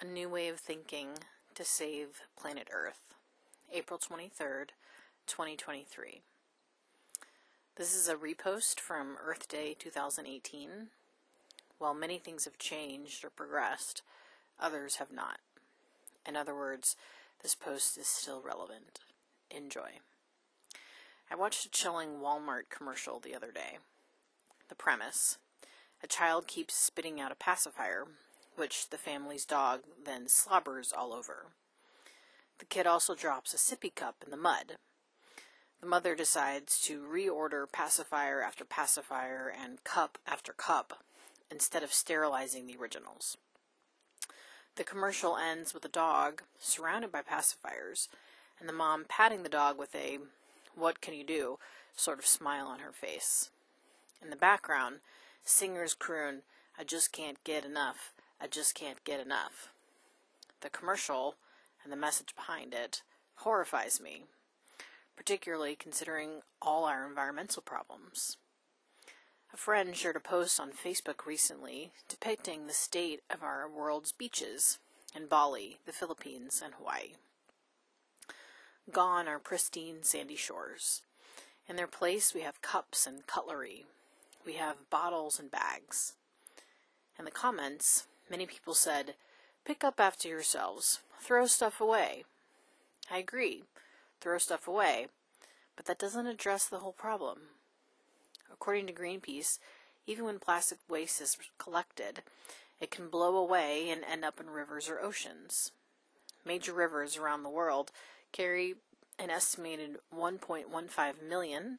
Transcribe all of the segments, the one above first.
A New Way of Thinking to Save Planet Earth, April 23rd, 2023. This is a repost from Earth Day 2018. While many things have changed or progressed, others have not. In other words, this post is still relevant. Enjoy. I watched a chilling Walmart commercial the other day. The premise a child keeps spitting out a pacifier which the family's dog then slobbers all over. The kid also drops a sippy cup in the mud. The mother decides to reorder pacifier after pacifier and cup after cup instead of sterilizing the originals. The commercial ends with a dog surrounded by pacifiers and the mom patting the dog with a what can you do sort of smile on her face. In the background, singers croon, I just can't get enough I just can't get enough. The commercial and the message behind it horrifies me, particularly considering all our environmental problems. A friend shared a post on Facebook recently depicting the state of our world's beaches in Bali, the Philippines, and Hawaii. Gone are pristine sandy shores. In their place, we have cups and cutlery. We have bottles and bags. In the comments, Many people said, Pick up after yourselves, throw stuff away. I agree, throw stuff away, but that doesn't address the whole problem. According to Greenpeace, even when plastic waste is collected, it can blow away and end up in rivers or oceans. Major rivers around the world carry an estimated 1.15 million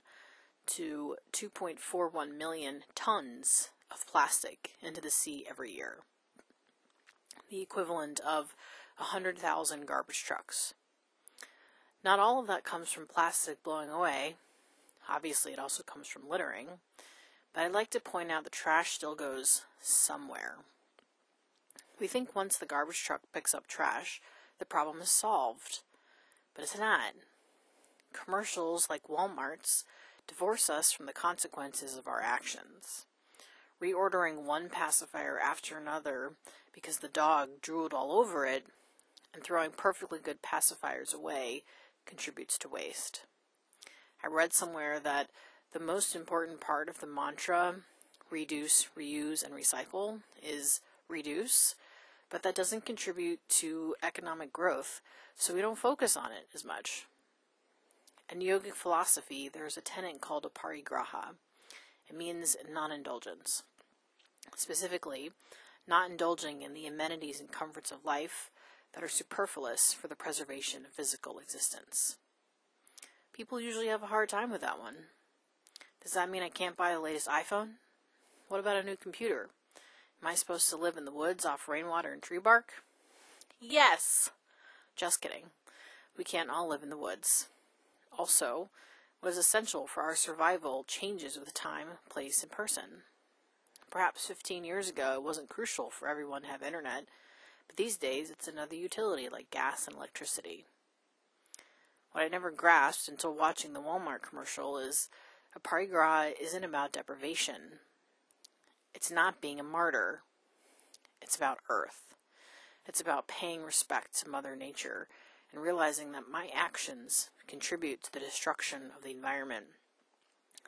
to 2.41 million tons of plastic into the sea every year the equivalent of 100,000 garbage trucks. Not all of that comes from plastic blowing away. Obviously, it also comes from littering. But I'd like to point out the trash still goes somewhere. We think once the garbage truck picks up trash, the problem is solved. But it's not. Commercials like Walmart's divorce us from the consequences of our actions. Reordering one pacifier after another because the dog drooled all over it, and throwing perfectly good pacifiers away contributes to waste. I read somewhere that the most important part of the mantra reduce, reuse, and recycle is reduce, but that doesn't contribute to economic growth, so we don't focus on it as much. In yogic philosophy, there's a tenet called aparigraha. It means non indulgence. Specifically, not indulging in the amenities and comforts of life that are superfluous for the preservation of physical existence. People usually have a hard time with that one. Does that mean I can't buy the latest iPhone? What about a new computer? Am I supposed to live in the woods off rainwater and tree bark? Yes! Just kidding. We can't all live in the woods. Also, what is essential for our survival changes with time, place, and person. Perhaps 15 years ago, it wasn't crucial for everyone to have internet, but these days it's another utility like gas and electricity. What I never grasped until watching the Walmart commercial is aparigraha isn't about deprivation. It's not being a martyr. It's about Earth. It's about paying respect to Mother Nature and realizing that my actions contribute to the destruction of the environment.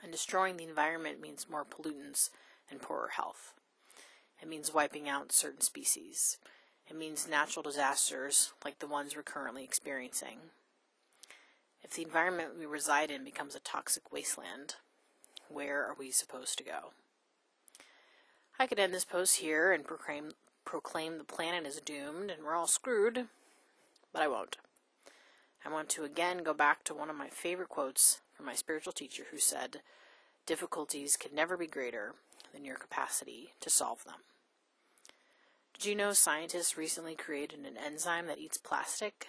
And destroying the environment means more pollutants and poorer health. It means wiping out certain species. It means natural disasters like the ones we're currently experiencing. If the environment we reside in becomes a toxic wasteland, where are we supposed to go? I could end this post here and proclaim, proclaim the planet is doomed and we're all screwed, but I won't. I want to again go back to one of my favorite quotes from my spiritual teacher who said, Difficulties can never be greater than your capacity to solve them. Did you know scientists recently created an enzyme that eats plastic?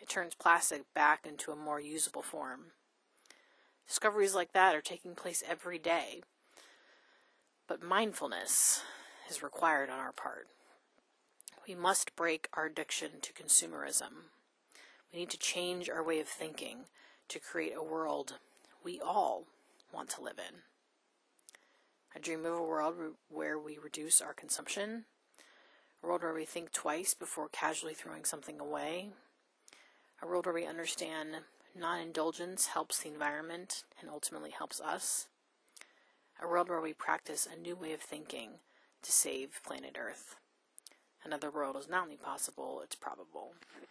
It turns plastic back into a more usable form. Discoveries like that are taking place every day. But mindfulness is required on our part. We must break our addiction to consumerism. We need to change our way of thinking to create a world we all want to live in. I dream of a world where we reduce our consumption, A world where we think twice before casually throwing something away. A world where we understand non indulgence helps the environment and ultimately helps us. A world where we practice a new way of thinking to save planet Earth. Another world is not only possible, it's probable.